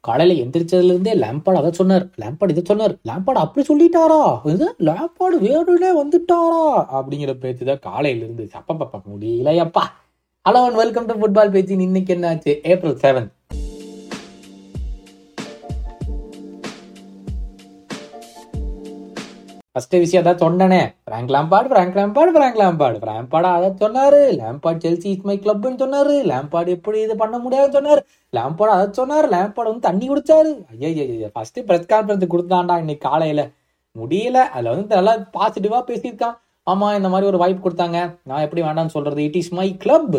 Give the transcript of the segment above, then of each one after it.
காலையில எந்திரிச்சதுல இருந்தே லேம்பாடு அதை சொன்னார். லேம்பாடு இதை சொன்னார். லேம்பாடு அப்படி சொல்லிட்டாரா? இது லேம்பாடு வேணுனே வந்துட்டாரா? அப்படிங்கிற பேச்சு தான் காலையில இருந்து அப்பா முடியலையப்பா. Hello and welcome to football பேச்சு இன்னைக்கு என்ன ஆச்சு ஏப்ரல் செவன் ஃபர்ஸ்ட் விஷயம் அதான் சொன்னனே. Frank Lampard Frank Lampard Frank Lampard Lampard அதை சொன்னாரு. லாம்பாடு செல்சி இஸ் மை கிளப்னு சொன்னாரு. லேம்பாடு எப்படி இது பண்ண முடியாதுன்னு சொன்னார். லேம்பாடு அதை சொன்னார். லேம்பாடு வந்து தண்ணி குடிச்சாரு. ஐயா ஃபஸ்ட்டு ப்ரெஸ் கான்ஃபரன்ஸ் கொடுத்தாண்டா இன்னைக்கு காலையில. முடியல. அதுல வந்து நல்லா பாசிட்டிவாக பேசியிருக்கான். ஆமா இந்த மாதிரி ஒரு வாய்ப்பு கொடுத்தாங்க. நான் எப்படி வேண்டாம்னு சொல்றது? இட் இஸ் மை கிளப்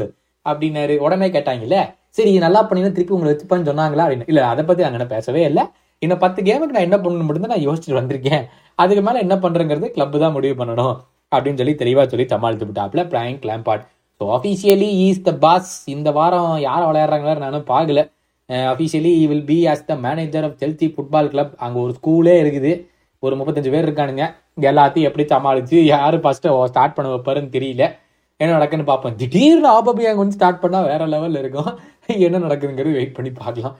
அப்படின்னாரு. உடனே கேட்டாங்கல்ல? சரி இது நல்லா பண்ணினா திருப்பி உங்களை வச்சுப்பான்னு சொன்னாங்களா அப்படின்னு. இல்லை அதை பற்றி நாங்க பேசவே இல்லை. இன்னும் பத்து கேமுக்கு நான் என்ன பண்ணணும் மட்டும் நான் யோசிச்சுட்டு வந்திருக்கேன். அதுக்கு மேலே என்ன பண்ணுறங்கிறது கிளப் தான் முடிவு பண்ணணும் அப்படின்னு சொல்லி தெளிவாக சொல்லி சமாளித்து விட்டாப்ல Frank Lampard so officially is the boss இந்த வாரம் யாரை விளையாடுறாங்களோ நானும் பார்க்கல. Officially will be as the manager of Chelsea football club அங்கே ஒரு ஸ்கூலே இருக்குது. ஒரு முப்பத்தஞ்சு பேர் இருக்கானுங்க. எல்லாத்தையும் எப்படி சமாளித்து யார் ஃபஸ்ட்டு ஸ்டார்ட் பண்ண வைப்பாருன்னு தெரியல. என்ன நடக்குன்னு பார்ப்போம். திடீர்னு ஆபபி அங்கே வந்து ஸ்டார்ட் பண்ணால் வேற லெவலில் இருக்கும். என்ன நடக்குதுங்கிறது வெயிட் பண்ணி பார்க்கலாம்.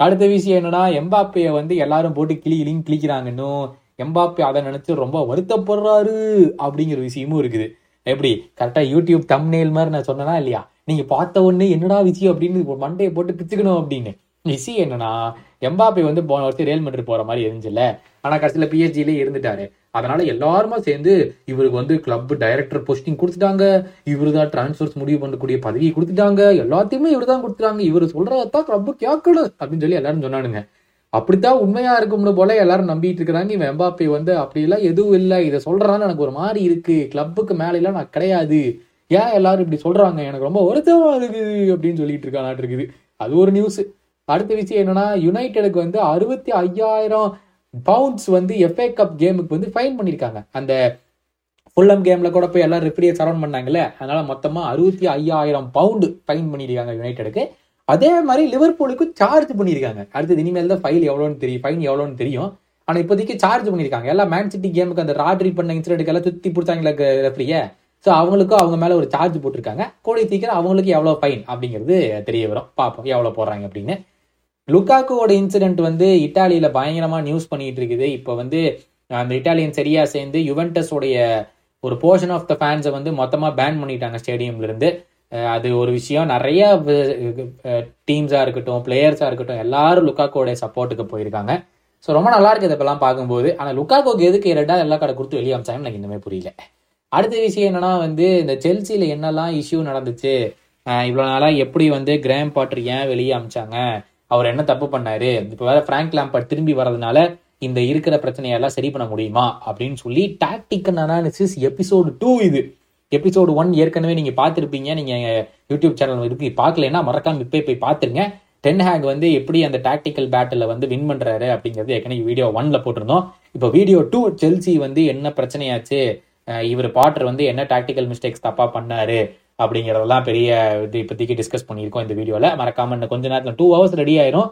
அடுத்த விஷயம் என்னன்னா எம்பாப்பையை வந்து எல்லாரும் போட்டு கிளி கிளின்னு கிளிக்கிறாங்க இன்னும். எம்பாப்பி அதை நினச்சி ரொம்ப வருத்தப்படுறாரு அப்படிங்கிற விஷயமும் இருக்குது. எப்படி? கரெக்டாக யூடியூப் தம்னேல் மாதிரி நான் சொன்னனா இல்லையா? நீங்கள் பார்த்த உடனே என்னடா விஷயம் அப்படின்னு மண்டையை போட்டு பிச்சுக்கணும் அப்படின்னு. விஷயம் என்னன்னா எம்பாப்பே வந்து போன வருஷம் ரியல் மெட்ரிட் போகிற மாதிரி இருந்துச்சுல்ல? ஆனால் கடைசியில் பிஹெச்டிலே இருந்துட்டாரு. அதனால எல்லாருமே சேர்ந்து இவருக்கு வந்து கிளப் டைரக்டர் போஸ்டிங் கொடுத்துட்டாங்க. இவரு தான் டிரான்ஸ்ஃபர்ஸ் முடிவு பண்ணக்கூடிய பதவியை கொடுத்துட்டாங்க. எல்லாத்தையுமே இவர் தான் கொடுத்துட்டாங்க. இவர் சொல்றதான் கிளப் கேட்கணும் அப்படின்னு சொல்லி எல்லாரும் சொன்னானுங்க. அப்படித்தான் உண்மையா இருக்கும்னு போல எல்லாரும் நம்பிட்டு இருக்கிறாங்க. இவன் எம்பாப்பே வந்து அப்படிலாம் எதுவும் இல்லை. இதை சொல்றான்னு எனக்கு ஒரு மாதிரி இருக்கு. கிளப்புக்கு மேலாம் நான் கிடையாது. ஏன் எல்லாரும் இப்படி சொல்றாங்க? எனக்கு ரொம்ப வருத்தமா இருக்குது அப்படின்னு சொல்லிட்டு இருக்கான் இருக்குது. அது ஒரு நியூஸ் அடுத்த விஷயம் என்னன்னா யுனைடெடுக்கு வந்து அறுபத்தி ஐயாயிரம் பவுண்ட்ஸ் வந்து எஃப்ஏ கப் கேமுக்கு வந்து ஃபைன் பண்ணியிருக்காங்க. அந்த ஃபுல்லம் கேம்ல கூட போய் எல்லாரும் ரெஃப்ரியை சரவுண்ட் பண்ணாங்கல்ல. அதனால மொத்தமா அறுபத்தி ஐயாயிரம் பவுண்டு ஃபைன் பண்ணியிருக்காங்க யுனைடெடுக்கு அதே மாதிரி லிவர்பூலுக்கு சார்ஜ் பண்ணியிருக்காங்க. அடுத்தது இனிமேல் தான் ஃபைல் எவ்வளோன்னு தெரியும் ஃபைன் எவ்வளோன்னு தெரியும். ஆனால் இப்போதைக்கு சார்ஜ் பண்ணியிருக்காங்க. எல்லாம் மேன் சிட்டி கேமுக்கு அந்த ராட்ரி பண்ண இன்சிடென்ட்க்கு எல்லாம் சுத்தி பிடிச்சாங்களே ரெஃப்ரியை ஸோ அவங்களுக்கும் அவங்க மேலே ஒரு சார்ஜ் போட்டிருக்காங்க. கூடிய சீக்கிரம் அவங்களுக்கு எவ்வளோ ஃபைன் அப்படிங்கிறது தெரிய வரும். பார்ப்போம் எவ்வளோ போடுறாங்க அப்படின்னு. லுக்காக்குவோட இன்சிடென்ட் வந்து இட்டாலியில் பயங்கரமாக நியூஸ் பண்ணிட்டு இருக்குது. இப்போ வந்து அந்த இட்டாலியன் சரியா சேர்ந்து யுவென்டஸோடைய ஒரு போர்ஷன் ஆஃப் த ஃபேன்ஸை வந்து மொத்தமாக பேன் பண்ணிட்டாங்க ஸ்டேடியம்ல இருந்து. அது ஒரு விஷயம். நிறைய டீம்ஸாக இருக்கட்டும் பிளேயர்ஸாக இருக்கட்டும் எல்லாரும் லுக்காக்கோடைய சப்போர்ட்டுக்கு போயிருக்காங்க. ஸோ ரொம்ப நல்லா இருக்குது இதெல்லாம் பார்க்கும்போது. ஆனால் லுக்காக்கோக்கு எதுக்கு ரெண்டா எல்லா கடை கொடுத்து வெளியே அமிச்சாங்கன்னு எனக்கு இன்னுமே புரியல. அடுத்த விஷயம் என்னன்னா வந்து இந்த செல்சியில் என்னெல்லாம் இஷ்யூ நடந்துச்சு? இவ்வளோ நாளாக எப்படி வந்து கிராம் பாட்டர் ஏன் வெளியே அமிச்சாங்க? அவர் என்ன தப்பு பண்ணார்? இப்போ வேற ஃப்ராங்க் லேம்பர்ட் திரும்பி வர்றதுனால இந்த இருக்கிற பிரச்சனையெல்லாம் சரி பண்ண முடியுமா? அப்படின்னு சொல்லி டாக்டிக்கல் அனாலிசிஸ் எபிசோடு டூ இது. எபிசோடு ஒன் ஏற்கனவே நீங்கள் பார்த்துருப்பீங்க. நீங்கள் யூடியூப் சேனல் இருக்கு. பார்க்கலன்னா மறக்காம இப்போ போய் பார்த்துருங்க. டென் ஹேக் வந்து எப்படி அந்த டாக்டிக்கல் பேட்டில் வந்து வின் பண்ணுறாரு அப்படிங்கிறது ஏற்கனவே வீடியோ ஒன்ல போட்டிருந்தோம். இப்போ வீடியோ டூ செல்சி வந்து என்ன பிரச்சனையாச்சு? இவர் பாட்டர் வந்து என்ன டாக்டிக்கல் மிஸ்டேக்ஸ் தப்பாக பண்ணாரு? அப்படிங்கிறதெல்லாம் பெரிய இது இப்போதைக்கு டிஸ்கஸ் பண்ணியிருக்கோம் இந்த வீடியோவில் மறக்காம இன்னும் கொஞ்ச நேரத்தில் டூ ஹவர்ஸ் ரெடி ஆயிரும்.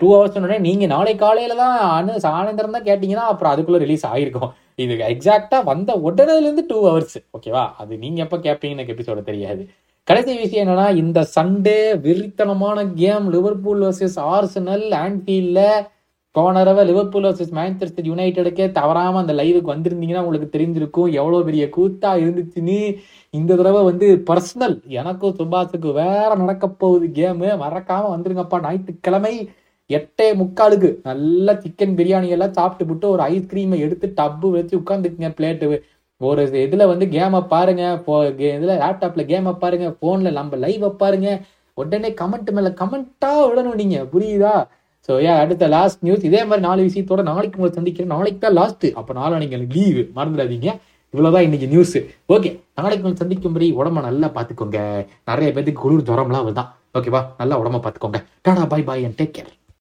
டூ ஹவர்ஸ் உடனே நீங்கள் நாளை காலையில் தான் அனு சாயந்தரம் தான் கேட்டிங்கன்னா அப்புறம் அதுக்குள்ளே ரிலீஸ் ஆகிருக்கும் இது எக்ஸாக்டாக வந்த உடனேலேருந்து டூ ஹவர்ஸ் ஓகேவா அது நீங்கள் எப்போ கேட்பீங்கன்னு எனக்கு எபிசோட தெரியாது. கடைசி விஷயம் என்னன்னா இந்த சண்டே விரித்தனமான கேம் லிவர்பூல் வர்சஸ் ஆர்சனல் ஆன்ஃபீல்டில் போன தடவை லிவர்பூல் வர்சஸ் மேன்செஸ்டர் யுனைடெடுக்கே தவறாம அந்த லைவுக்கு வந்திருந்தீங்கன்னா உங்களுக்கு தெரிஞ்சிருக்கும். எவ்வளோ பெரிய கூத்தா இருந்துச்சுன்னு இந்த தடவை வந்து பர்சனல் எனக்கும் சுபாஷுக்கு வேற நடக்க போகுது கேமு மறக்காமல் வந்துருங்கப்பா. ஞாயிற்றுக்கிழமை எட்டே முக்காலுக்கு நல்லா சிக்கன் பிரியாணி எல்லாம் சாப்பிட்டு விட்டு ஒரு ஐஸ்கிரீமை எடுத்து டப்பு வச்சு உட்காந்துக்குங்க பிளேட்டு ஒரு இதுல வந்து கேமை பாருங்க இதுல லேப்டாப்ல கேமை பாருங்க போன்ல நம்ம லைவை பாருங்க. உடனே கமெண்ட் மேல கமெண்டா விடணும் நீங்க. புரியுதா? ஸோ ஏன் அடுத்த லாஸ்ட் நியூஸ் இதே மாதிரி நாலு விஷயத்தோட நாளைக்கு உங்களை சந்திக்கிறேன். நாளைக்கு தான் லாஸ்ட் அப்போ நாளைக்கு எனக்கு லீவு மறந்துடாதீங்க. இவ்வளோதான் இன்னைக்கு நியூஸ் ஓகே நாளைக்கு உங்களை சந்திக்கும்படி உடம்ப நல்லா பார்த்துக்கோங்க. நிறைய பேருக்கு குளிர் ஜுரம்லாம் வருதான் ஓகேவா நல்லா உடம்ப பார்த்துக்கோங்க. Tata bye bye and take care